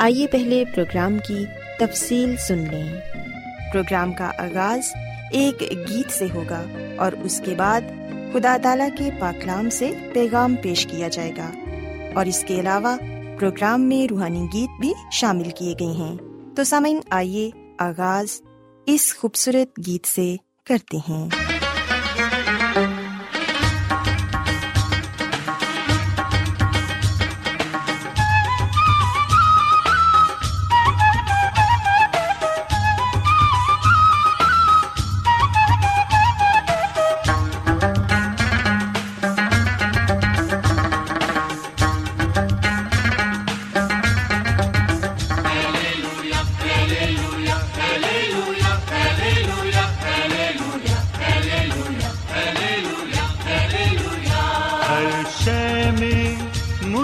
آئیے پہلے پروگرام کی تفصیل سن لیں۔ پروگرام کا آغاز ایک گیت سے ہوگا اور اس کے بعد خدا تعالی کے پاکلام سے پیغام پیش کیا جائے گا۔ اور اس کے علاوہ پروگرام میں روحانی گیت بھی شامل کیے گئے ہیں۔ تو سامعین، آئیے آغاز اس خوبصورت گیت سے کرتے ہیں۔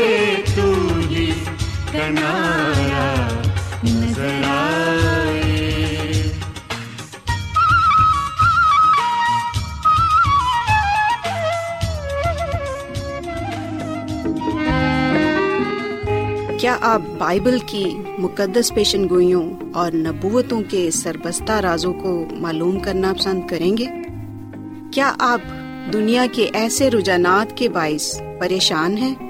مجھے تو ہی کنارا نظر آئے کیا آپ بائبل کی مقدس پیشن گوئیوں اور نبوتوں کے سربستہ رازوں کو معلوم کرنا پسند کریں گے؟ کیا آپ دنیا کے ایسے رجحانات کے باعث پریشان ہیں؟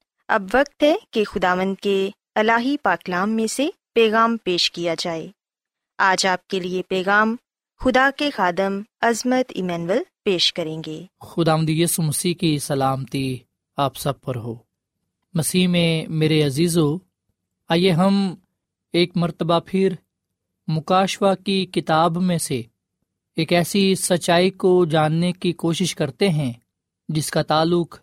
اب وقت ہے کہ خداوند کے الہی پاکلام میں سے پیغام پیش کیا جائے۔ آج آپ کے لیے پیغام خدا کے خادم عظمت ایمینول پیش کریں گے۔ خدا یسو مسیح کی سلامتی آپ سب پر ہو۔ مسیح میں میرے عزیزو، آئیے ہم ایک مرتبہ پھر مکاشوا کی کتاب میں سے ایک ایسی سچائی کو جاننے کی کوشش کرتے ہیں جس کا تعلق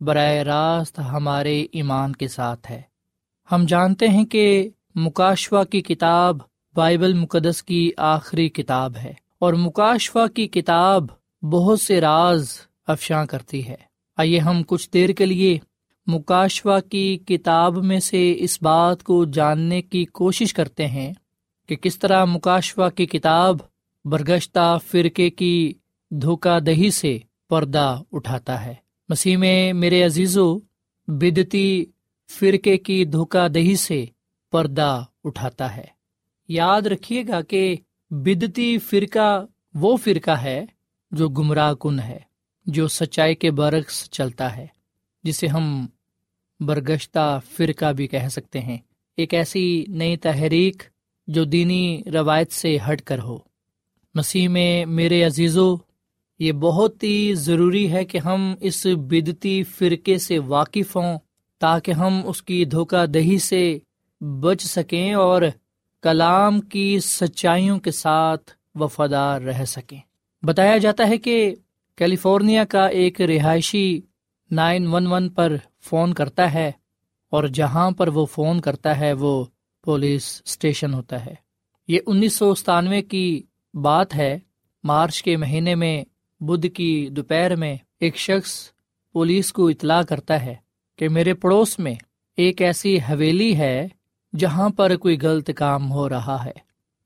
براہ راست ہمارے ایمان کے ساتھ ہے۔ ہم جانتے ہیں کہ مکاشوا کی کتاب بائبل مقدس کی آخری کتاب ہے اور مکاشوا کی کتاب بہت سے راز افشاں کرتی ہے۔ آئیے ہم کچھ دیر کے لیے مکاشوا کی کتاب میں سے اس بات کو جاننے کی کوشش کرتے ہیں کہ کس طرح مکاشوا کی کتاب برگشتہ فرقے کی دھوکہ دہی سے پردہ اٹھاتا ہے۔ مسیح میں میرے عزیزو، بدتی فرقے کی دھوکہ دہی سے پردہ اٹھاتا ہے۔ یاد رکھیے گا کہ بدتی فرقہ وہ فرقہ ہے جو گمراہ کن ہے، جو سچائی کے برعکس چلتا ہے، جسے ہم برگشتہ فرقہ بھی کہہ سکتے ہیں۔ ایک ایسی نئی تحریک جو دینی روایت سے ہٹ کر ہو۔ مسیح میں میرے عزیزو یہ بہت ہی ضروری ہے کہ ہم اس بدتی فرقے سے واقف ہوں تاکہ ہم اس کی دھوکہ دہی سے بچ سکیں اور کلام کی سچائیوں کے ساتھ وفادار رہ سکیں۔ بتایا جاتا ہے کہ کیلیفورنیا کا ایک رہائشی نائن ون ون پر فون کرتا ہے اور جہاں پر وہ فون کرتا ہے وہ پولیس اسٹیشن ہوتا ہے۔ یہ انیس سو ستانوے کی بات ہے، مارچ کے مہینے میں بدھ کی دوپہر میں ایک شخص پولیس کو اطلاع کرتا ہے کہ میرے پڑوس میں ایک ایسی حویلی ہے جہاں پر کوئی غلط کام ہو رہا ہے۔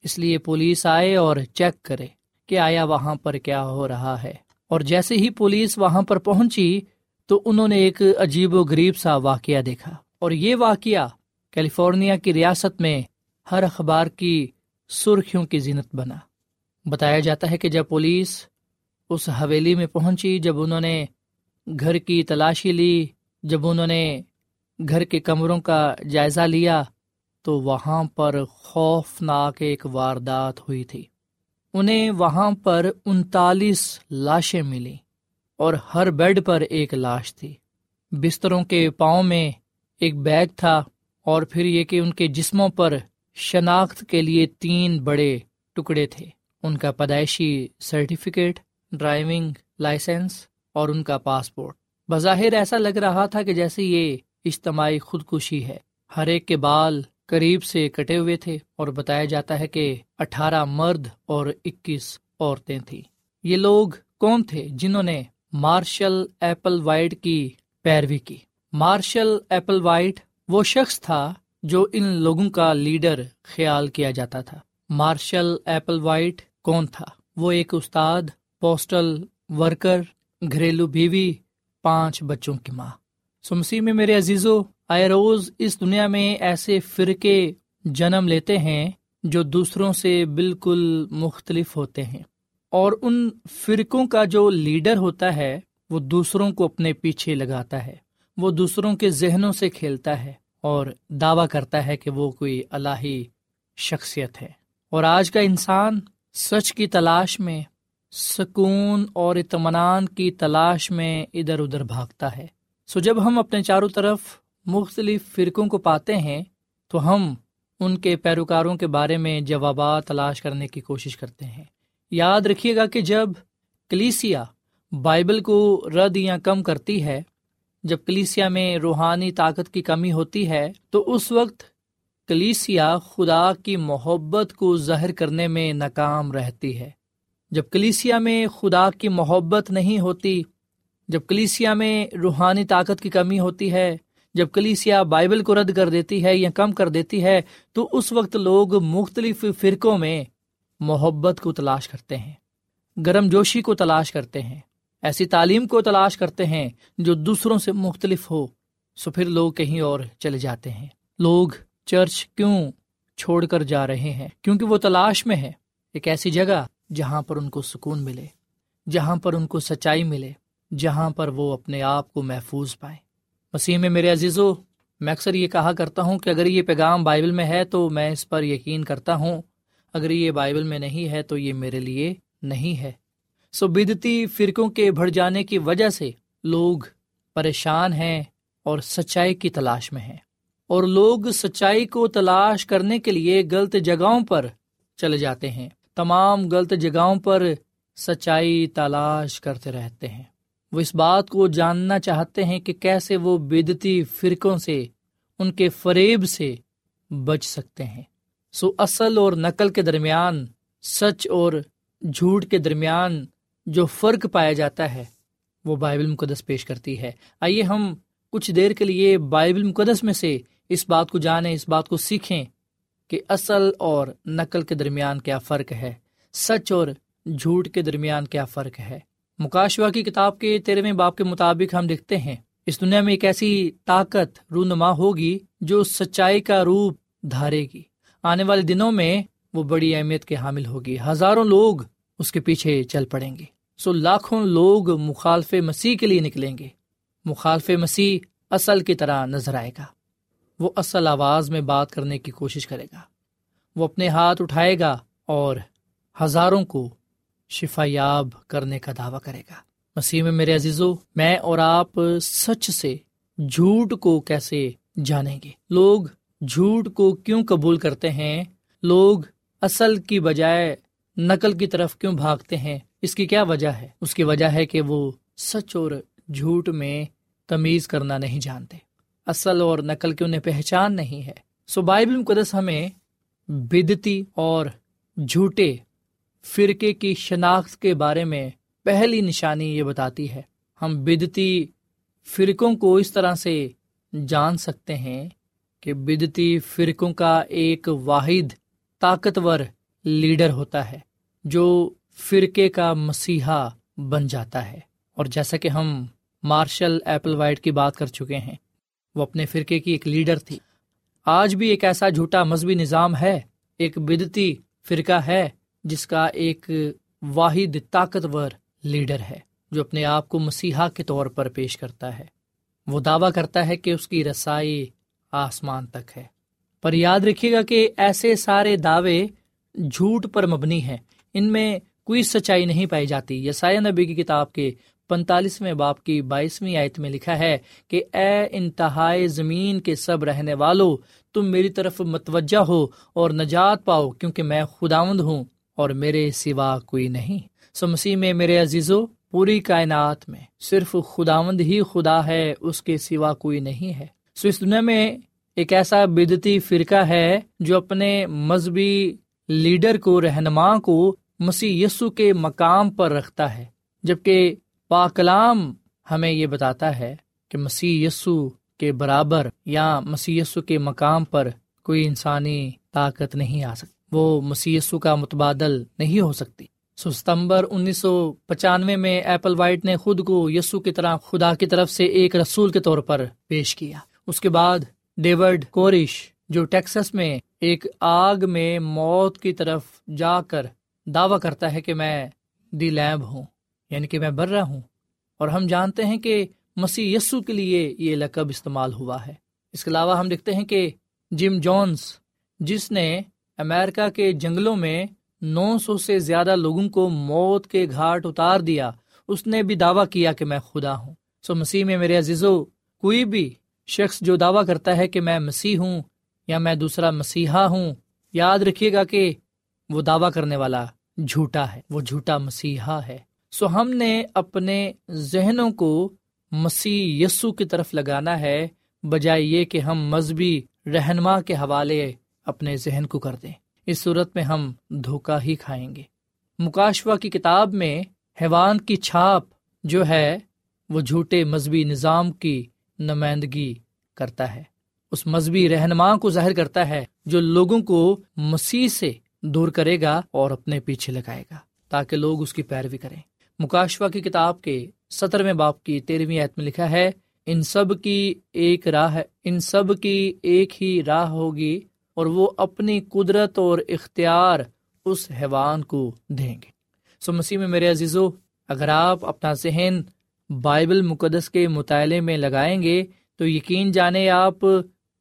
اس لیے پولیس آئے اور چیک کرے کہ آیا وہاں پر کیا ہو رہا ہے۔ اور جیسے ہی پولیس وہاں پر پہنچی تو انہوں نے ایک عجیب و غریب سا واقعہ دیکھا۔ اور یہ واقعہ کیلیفورنیا کی ریاست میں ہر اخبار کی سرخیوں کی زینت بنا۔ بتایا جاتا ہے کہ جب پولیس اس حویلی میں پہنچی جب انہوں نے گھر کی تلاشی لی، جب انہوں نے گھر کے کمروں کا جائزہ لیا تو وہاں پر خوفناک ایک واردات ہوئی تھی۔ انہیں وہاں پر انتالیس لاشیں ملی اور ہر بیڈ پر ایک لاش تھی۔ بستروں کے پاؤں میں ایک بیگ تھا اور پھر یہ کہ ان کے جسموں پر شناخت کے لیے تین بڑے ٹکڑے تھے۔ ان کا پیدائشی سرٹیفکیٹ ڈرائیونگ، لائسنس اور ان کا پاسپورٹ۔ بظاہر ایسا لگ رہا تھا کہ جیسے یہ اجتماعی خودکشی ہے۔ ہر ایک کے بال قریب سے کٹے ہوئے تھے اور بتایا جاتا ہے کہ اٹھارہ مرد اور اکیس عورتیں تھیں۔ یہ لوگ کون تھے جنہوں نے مارشل ایپل وائٹ کی پیروی کی؟ مارشل ایپل وائٹ وہ شخص تھا جو ان لوگوں کا لیڈر خیال کیا جاتا تھا۔ مارشل ایپل وائٹ کون تھا؟ وہ ایک استاد پوسٹل ورکر، گھریلو بیوی، پانچ بچوں کی ماں۔ سو مسیح میں میرے عزیزو، آئے روز اس دنیا میں ایسے فرقے جنم لیتے ہیں جو دوسروں سے بالکل مختلف ہوتے ہیں۔ اور ان فرقوں کا جو لیڈر ہوتا ہے، وہ دوسروں کو اپنے پیچھے لگاتا ہے۔ وہ دوسروں کے ذہنوں سے کھیلتا ہے اور دعویٰ کرتا ہے کہ وہ کوئی الہی شخصیت ہے۔ اور آج کا انسان سچ کی تلاش میں سکون اور اطمینان کی تلاش میں ادھر ادھر بھاگتا ہے۔ سو جب ہم اپنے چاروں طرف مختلف فرقوں کو پاتے ہیں، تو ہم ان کے پیروکاروں کے بارے میں جوابات تلاش کرنے کی کوشش کرتے ہیں۔ یاد رکھیے گا کہ جب کلیسیا بائبل کو رد یا کم کرتی ہے، جب کلیسیا میں روحانی طاقت کی کمی ہوتی ہے، تو اس وقت کلیسیا خدا کی محبت کو ظاہر کرنے میں ناکام رہتی ہے۔ جب کلیسیا میں خدا کی محبت نہیں ہوتی، جب کلیسیا میں روحانی طاقت کی کمی ہوتی ہے، جب کلیسیا بائبل کو رد کر دیتی ہے یا کم کر دیتی ہے، تو اس وقت لوگ مختلف فرقوں میں محبت کو تلاش کرتے ہیں، گرم جوشی کو تلاش کرتے ہیں، ایسی تعلیم کو تلاش کرتے ہیں جو دوسروں سے مختلف ہو، سو پھر لوگ کہیں اور چلے جاتے ہیں۔ لوگ چرچ کیوں چھوڑ کر جا رہے ہیں؟ کیونکہ وہ تلاش میں ہے ایک ایسی جگہ جہاں پر ان کو سکون ملے، جہاں پر ان کو سچائی ملے، جہاں پر وہ اپنے آپ کو محفوظ پائے مسیح میں میرے عزیزو، میں اکثر یہ کہا کرتا ہوں کہ اگر یہ پیغام بائبل میں ہے تو میں اس پر یقین کرتا ہوں، اگر یہ بائبل میں نہیں ہے تو یہ میرے لیے نہیں ہے۔ سو بدتی فرقوں کے بڑھ جانے کی وجہ سے لوگ پریشان ہیں اور سچائی کی تلاش میں ہیں۔ اور لوگ سچائی کو تلاش کرنے کے لیے غلط جگہوں پر چلے جاتے ہیں۔ تمام غلط جگہوں پر سچائی تلاش کرتے رہتے ہیں۔ وہ اس بات کو جاننا چاہتے ہیں کہ کیسے وہ بدتی فرقوں سے، ان کے فریب سے بچ سکتے ہیں۔ سو اصل اور نقل کے درمیان، سچ اور جھوٹ کے درمیان جو فرق پایا جاتا ہے، وہ بائبل مقدس پیش کرتی ہے۔ آئیے ہم کچھ دیر کے لیے بائبل مقدس میں سے اس بات کو جانیں، اس بات کو سیکھیں۔ کہ اصل اور نقل کے درمیان کیا فرق ہے، سچ اور جھوٹ کے درمیان کیا فرق ہے۔ مکاشوا کی کتاب کے تیرہویں باپ کے مطابق ہم دیکھتے ہیں، اس دنیا میں ایک ایسی طاقت رونما ہوگی جو سچائی کا روپ دھارے گی۔ آنے والے دنوں میں وہ بڑی اہمیت کے حامل ہوگی۔ ہزاروں لوگ اس کے پیچھے چل پڑیں گے۔ سو لاکھوں لوگ مخالف مسیح کے لیے نکلیں گے۔ مخالف مسیح اصل کی طرح نظر آئے گا۔ وہ اصل آواز میں بات کرنے کی کوشش کرے گا۔ وہ اپنے ہاتھ اٹھائے گا اور ہزاروں کو شفا یاب کرنے کا دعوی کرے گا۔ مسیح میں میرے عزیزو، میں اور آپ سچ سے جھوٹ کو کیسے جانیں گے؟ لوگ جھوٹ کو کیوں قبول کرتے ہیں؟ لوگ اصل کی بجائے نقل کی طرف کیوں بھاگتے ہیں؟ اس کی کیا وجہ ہے؟ اس کی وجہ ہے کہ وہ سچ اور جھوٹ میں تمیز کرنا نہیں جانتے۔ اصل اور نقل کی انہیں پہچان نہیں ہے۔ سو بائبل مقدس ہمیں بدتی اور جھوٹے فرقے کی شناخت کے بارے میں پہلی نشانی یہ بتاتی ہے۔ ہم بدتی فرقوں کو اس طرح سے جان سکتے ہیں کہ بدتی فرقوں کا ایک واحد طاقتور لیڈر ہوتا ہے جو فرقے کا مسیحا بن جاتا ہے۔ اور جیسا کہ ہم مارشل ایپل وائٹ کی بات کر چکے ہیں وہ اپنے فرقے کی ایک لیڈر تھی۔ آج بھی ایک ایسا جھوٹا مذہبی نظام ہے، ایک بدتی فرقہ ہے، جس کا ایک واحد طاقتور لیڈر ہے، جو اپنے آپ کو مسیحا کے طور پر پیش کرتا ہے۔ وہ دعویٰ کرتا ہے کہ اس کی رسائی آسمان تک ہے۔ پر یاد رکھیے گا کہ ایسے سارے دعوے جھوٹ پر مبنی ہیں۔ ان میں کوئی سچائی نہیں پائی جاتی۔ یسایہ نبی کی کتاب کے پینتالیسویں باپ کی بائیسویں آیت میں لکھا ہے کہ اے انتہائی زمین کے سب رہنے والو، تم میری طرف متوجہ ہو اور نجات پاؤ کیونکہ میں خداوند ہوں اور میرے سوا کوئی نہیں۔ سو مسیح میں میرے عزیزو، پوری کائنات میں صرف خداوند ہی خدا ہے، اس کے سوا کوئی نہیں ہے۔ سو اس دنیا میں ایک ایسا بدتی فرقہ ہے جو اپنے مذہبی لیڈر کو، رہنما کو مسیح یسو کے مقام پر رکھتا ہے، جبکہ پاکلام ہمیں یہ بتاتا ہے کہ مسیح یسو کے برابر یا مسیح یسو کے مقام پر کوئی انسانی طاقت نہیں آ سکتی۔ وہ مسی کا متبادل نہیں ہو سکتی۔ سو ستمبر انیس سو پچانوے میں ایپل وائٹ نے خود کو یسو کی طرح خدا کی طرف سے ایک رسول کے طور پر پیش کیا۔ اس کے بعد ڈیوڈ کورش جو ٹیکسس میں ایک آگ میں موت کی طرف جا کر دعوی کرتا ہے کہ میں دی لیب ہوں۔ یعنی کہ میں بر رہا ہوں۔ اور ہم جانتے ہیں کہ مسیح یسو کے لیے یہ لقب استعمال ہوا ہے۔ اس کے علاوہ ہم دیکھتے ہیں کہ جم جونس جس نے امیرکا کے جنگلوں میں نو سو سے زیادہ لوگوں کو موت کے گھاٹ اتار دیا، اس نے بھی دعویٰ کیا کہ میں خدا ہوں۔ سو مسیح میں میرے عزیزو، کوئی بھی شخص جو دعویٰ کرتا ہے کہ میں مسیح ہوں یا میں دوسرا مسیحا ہوں، یاد رکھیے گا کہ وہ دعویٰ کرنے والا جھوٹا ہے، وہ جھوٹا مسیحا ہے۔ سو ہم نے اپنے ذہنوں کو مسیح یسو کی طرف لگانا ہے، بجائے یہ کہ ہم مذہبی رہنما کے حوالے اپنے ذہن کو کر دیں۔ اس صورت میں ہم دھوکہ ہی کھائیں گے۔ مکاشوا کی کتاب میں حیوان کی چھاپ جو ہے، وہ جھوٹے مذہبی نظام کی نمائندگی کرتا ہے۔ اس مذہبی رہنما کو ظاہر کرتا ہے، جو لوگوں کو مسیح سے دور کرے گا اور اپنے پیچھے لگائے گا، تاکہ لوگ اس کی پیروی کریں۔ مکاشوا کی کتاب کے سترویں باپ کی تیرہویں عید میں لکھا ہے، ان سب کی ایک راہ، ان سب کی ایک ہی راہ ہوگی اور وہ اپنی قدرت اور اختیار اس حیوان کو دیں گے۔ سو مسیح میں میرے عزیزو، اگر آپ اپنا ذہن بائبل مقدس کے مطالعے میں لگائیں گے، تو یقین جانے آپ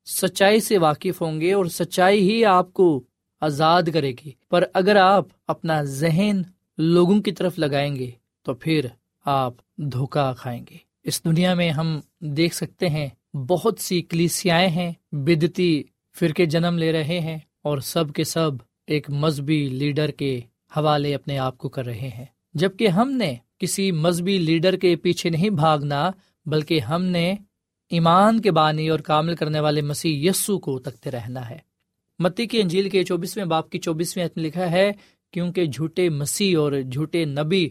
سچائی سے واقف ہوں گے اور سچائی ہی آپ کو آزاد کرے گی۔ پر اگر آپ اپنا ذہن لوگوں کی طرف لگائیں گے تو پھر آپ دھوکا کھائیں گے۔ اس دنیا میں ہم دیکھ سکتے ہیں بہت سی کلیسیاں ہیں، بدتی فرقے جنم لے رہے ہیں اور سب کے سب ایک مذہبی لیڈر کے حوالے اپنے آپ کو کر رہے ہیں۔ جبکہ ہم نے کسی مذہبی لیڈر کے پیچھے نہیں بھاگنا، بلکہ ہم نے ایمان کے بانی اور کامل کرنے والے مسیح یسو کو تکتے رہنا ہے۔ متی کی انجیل کے چوبیسویں باپ کی چوبیسویں لکھا ہے، کیونکہ جھوٹے مسیح اور جھوٹے نبی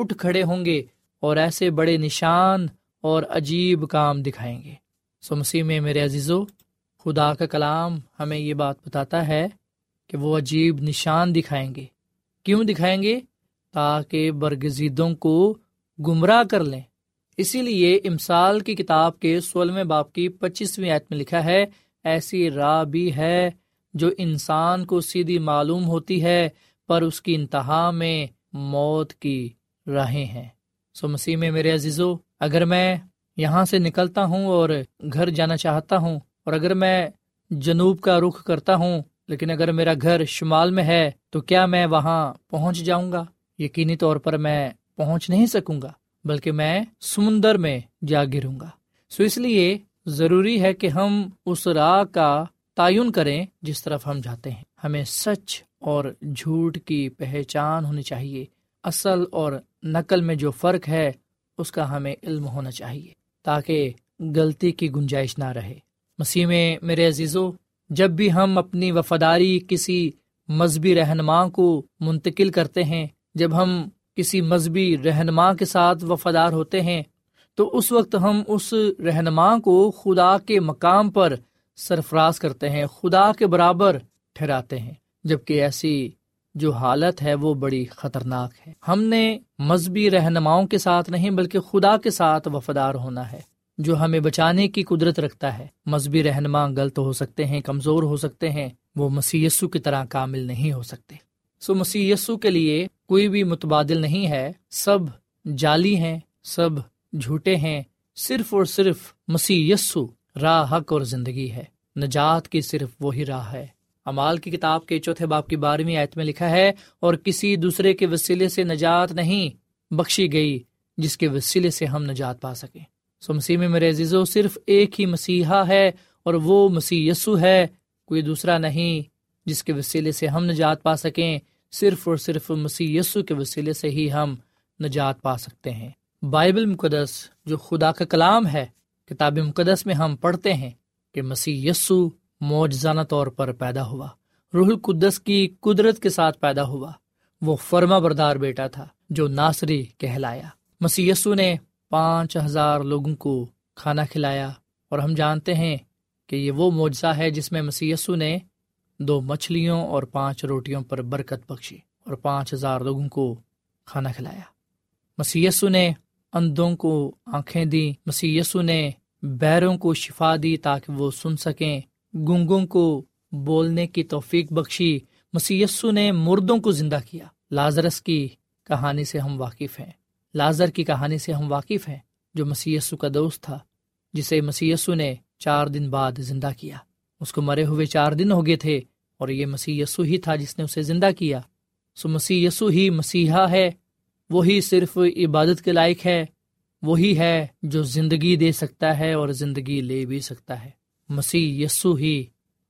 اٹھ کھڑے ہوں گے اور ایسے بڑے نشان اور عجیب کام دکھائیں گے۔ سو مسیح میں میرے عزیزو، خدا کا کلام ہمیں یہ بات بتاتا ہے کہ وہ عجیب نشان دکھائیں گے۔ کیوں دکھائیں گے؟ تاکہ برگزیدوں کو گمراہ کر لیں۔ اسی لیے امسال کی کتاب کے سولہویں باپ کی پچیسویں آیت میں لکھا ہے، ایسی راہ بھی ہے جو انسان کو سیدھی معلوم ہوتی ہے، پر اس کی انتہا میں موت کی راہیں ہیں۔ سو مسیح میں میرے عزیزو، اگر میں یہاں سے نکلتا ہوں اور گھر جانا چاہتا ہوں، اور اگر میں جنوب کا رخ کرتا ہوں، لیکن اگر میرا گھر شمال میں ہے، تو کیا میں وہاں پہنچ جاؤں گا؟ یقینی طور پر میں پہنچ نہیں سکوں گا، بلکہ میں سمندر میں جا گروں گا۔ سو اس لیے ضروری ہے کہ ہم اس راہ کا تعین کریں جس طرف ہم جاتے ہیں۔ ہمیں سچ اور جھوٹ کی پہچان ہونی چاہیے۔ اصل اور نقل میں جو فرق ہے، اس کا ہمیں علم ہونا چاہیے تاکہ غلطی کی گنجائش نہ رہے۔ مسیح میں میرے عزیزو، جب بھی ہم اپنی وفاداری کسی مذہبی رہنما کو منتقل کرتے ہیں، جب ہم کسی مذہبی رہنما کے ساتھ وفادار ہوتے ہیں، تو اس وقت ہم اس رہنما کو خدا کے مقام پر سرفراز کرتے ہیں، خدا کے برابر ٹھہراتے ہیں جبکہ ایسی جو حالت ہے وہ بڑی خطرناک ہے۔ ہم نے مذہبی رہنماؤں کے ساتھ نہیں بلکہ خدا کے ساتھ وفادار ہونا ہے، جو ہمیں بچانے کی قدرت رکھتا ہے۔ مذہبی رہنما غلط ہو سکتے ہیں، کمزور ہو سکتے ہیں، وہ مسی کی طرح کامل نہیں ہو سکتے۔ سو مسی کے لیے کوئی بھی متبادل نہیں ہے۔ سب جعلی ہیں، سب جھوٹے ہیں۔ صرف اور صرف مسی یسو راہ حق اور زندگی ہے۔ نجات کی صرف وہی راہ ہے۔ امال کی کتاب کے چوتھے باپ کی بارہویں آیت میں لکھا ہے، اور کسی دوسرے کے وسیلے سے نجات نہیں بخشی گئی جس کے وسیلے سے ہم نجات پا سکیں۔ سو مسیح میں میرے عزیزو، صرف ایک ہی مسیحا ہے اور وہ مسیح یسو ہے، کوئی دوسرا نہیں جس کے وسیلے سے ہم نجات پا سکیں۔ صرف اور صرف مسیح یسو کے وسیلے سے ہی ہم نجات پا سکتے ہیں۔ بائبل مقدس، جو خدا کا کلام ہے، کتاب مقدس میں ہم پڑھتے ہیں کہ مسیح یسو موجزانہ طور پر پیدا ہوا۔ روح القدس کی قدرت کے ساتھ پیدا ہوا۔ وہ فرما بردار بیٹا تھا جو ناصری کہلایا۔ مسیسو نے پانچ ہزار لوگوں کو کھانا کھلایا اور ہم جانتے ہیں کہ یہ وہ معجزہ ہے جس میں مسی نے دو مچھلیوں اور پانچ روٹیوں پر برکت بخشی اور پانچ ہزار لوگوں کو کھانا کھلایا۔ مسیسو نے اندوں کو آنکھیں دی مسیسو نے بیروں کو شفا دی تاکہ وہ سن سکیں۔ گنگوں کو بولنے کی توفیق بخشی مسیسو نے مردوں کو زندہ کیا۔ لازرس کی کہانی سے ہم واقف ہیں۔ لازر کی کہانی سے ہم واقف ہیں جو مسیسو کا دوست تھا، جسے مسیسو نے چار دن بعد زندہ کیا۔ اس کو مرے ہوئے چار دن ہو گئے تھے اور یہ مسیح یسو ہی تھا جس نے اسے زندہ کیا۔ سو مسیح یسو ہی مسیحا ہے، وہی صرف عبادت کے لائق ہے، وہی ہے جو زندگی دے سکتا ہے اور زندگی لے بھی سکتا ہے۔ مسیح یسو ہی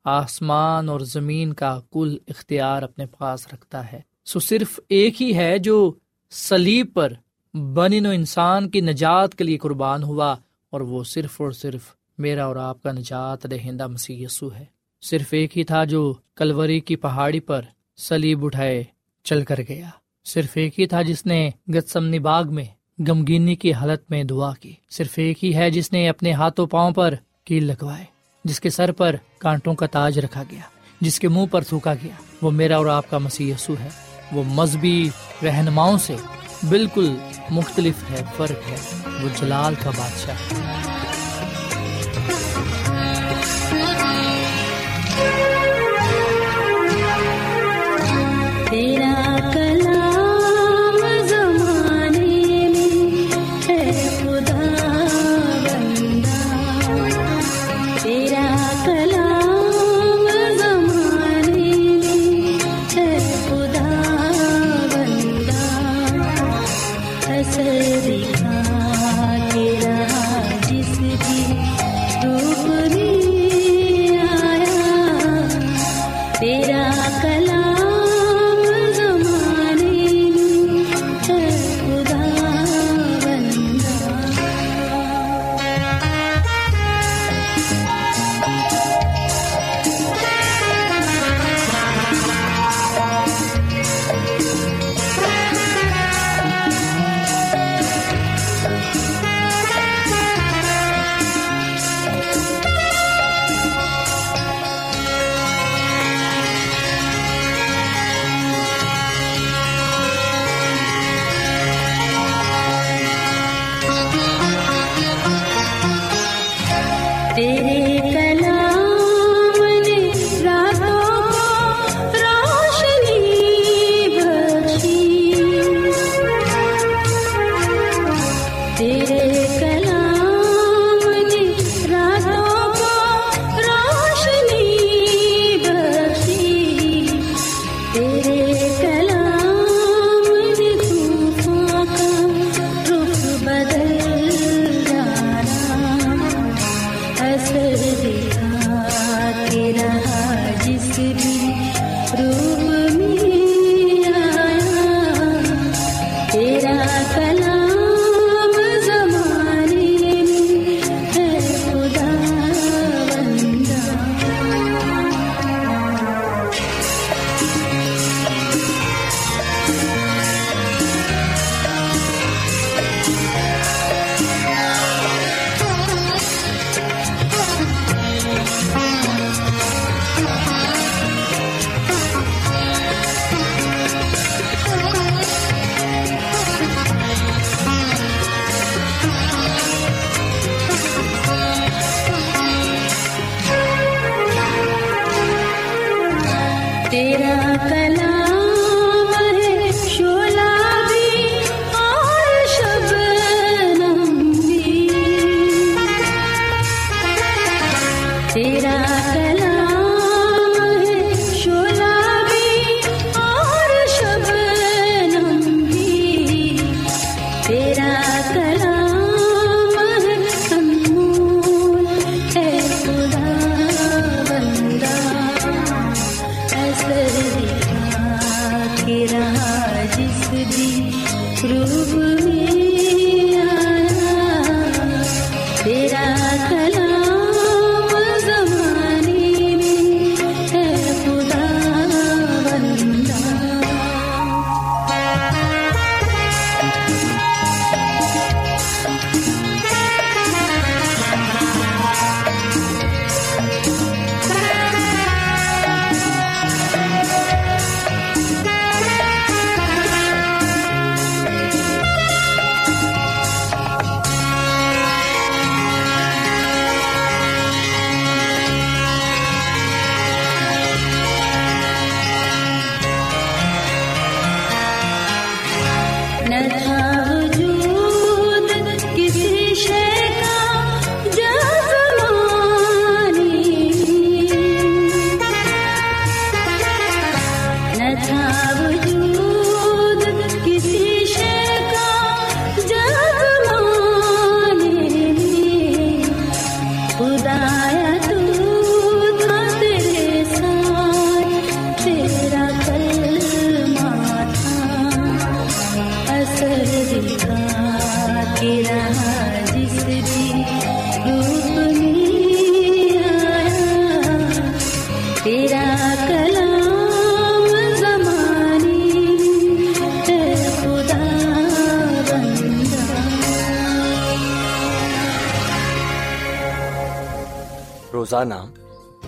آسمان اور زمین کا کل اختیار اپنے پاس رکھتا ہے۔ سو صرف ایک ہی ہے جو سلیب پر بن و انسان کی نجات کے لیے قربان ہوا، اور وہ صرف اور صرف میرا اور آپ کا نجات دہندہ مسیح یسو ہے۔ صرف ایک ہی تھا جو کلوری کی پہاڑی پر سلیب اٹھائے چل کر گیا۔ صرف ایک ہی تھا جس نے گتسمنی باغ میں غمگینی کی حالت میں دعا کی۔ صرف ایک ہی ہے جس نے اپنے ہاتھوں پاؤں پر کیل لگوائے۔ جس کے سر پر کانٹوں کا تاج رکھا گیا، جس کے منہ پر تھوکا گیا۔ وہ میرا اور آپ کا مسیح یسو ہے۔ وہ مذہبی رہنماؤں سے بالکل مختلف ہے، فرق ہے۔ وہ جلال کا بادشاہ ہے۔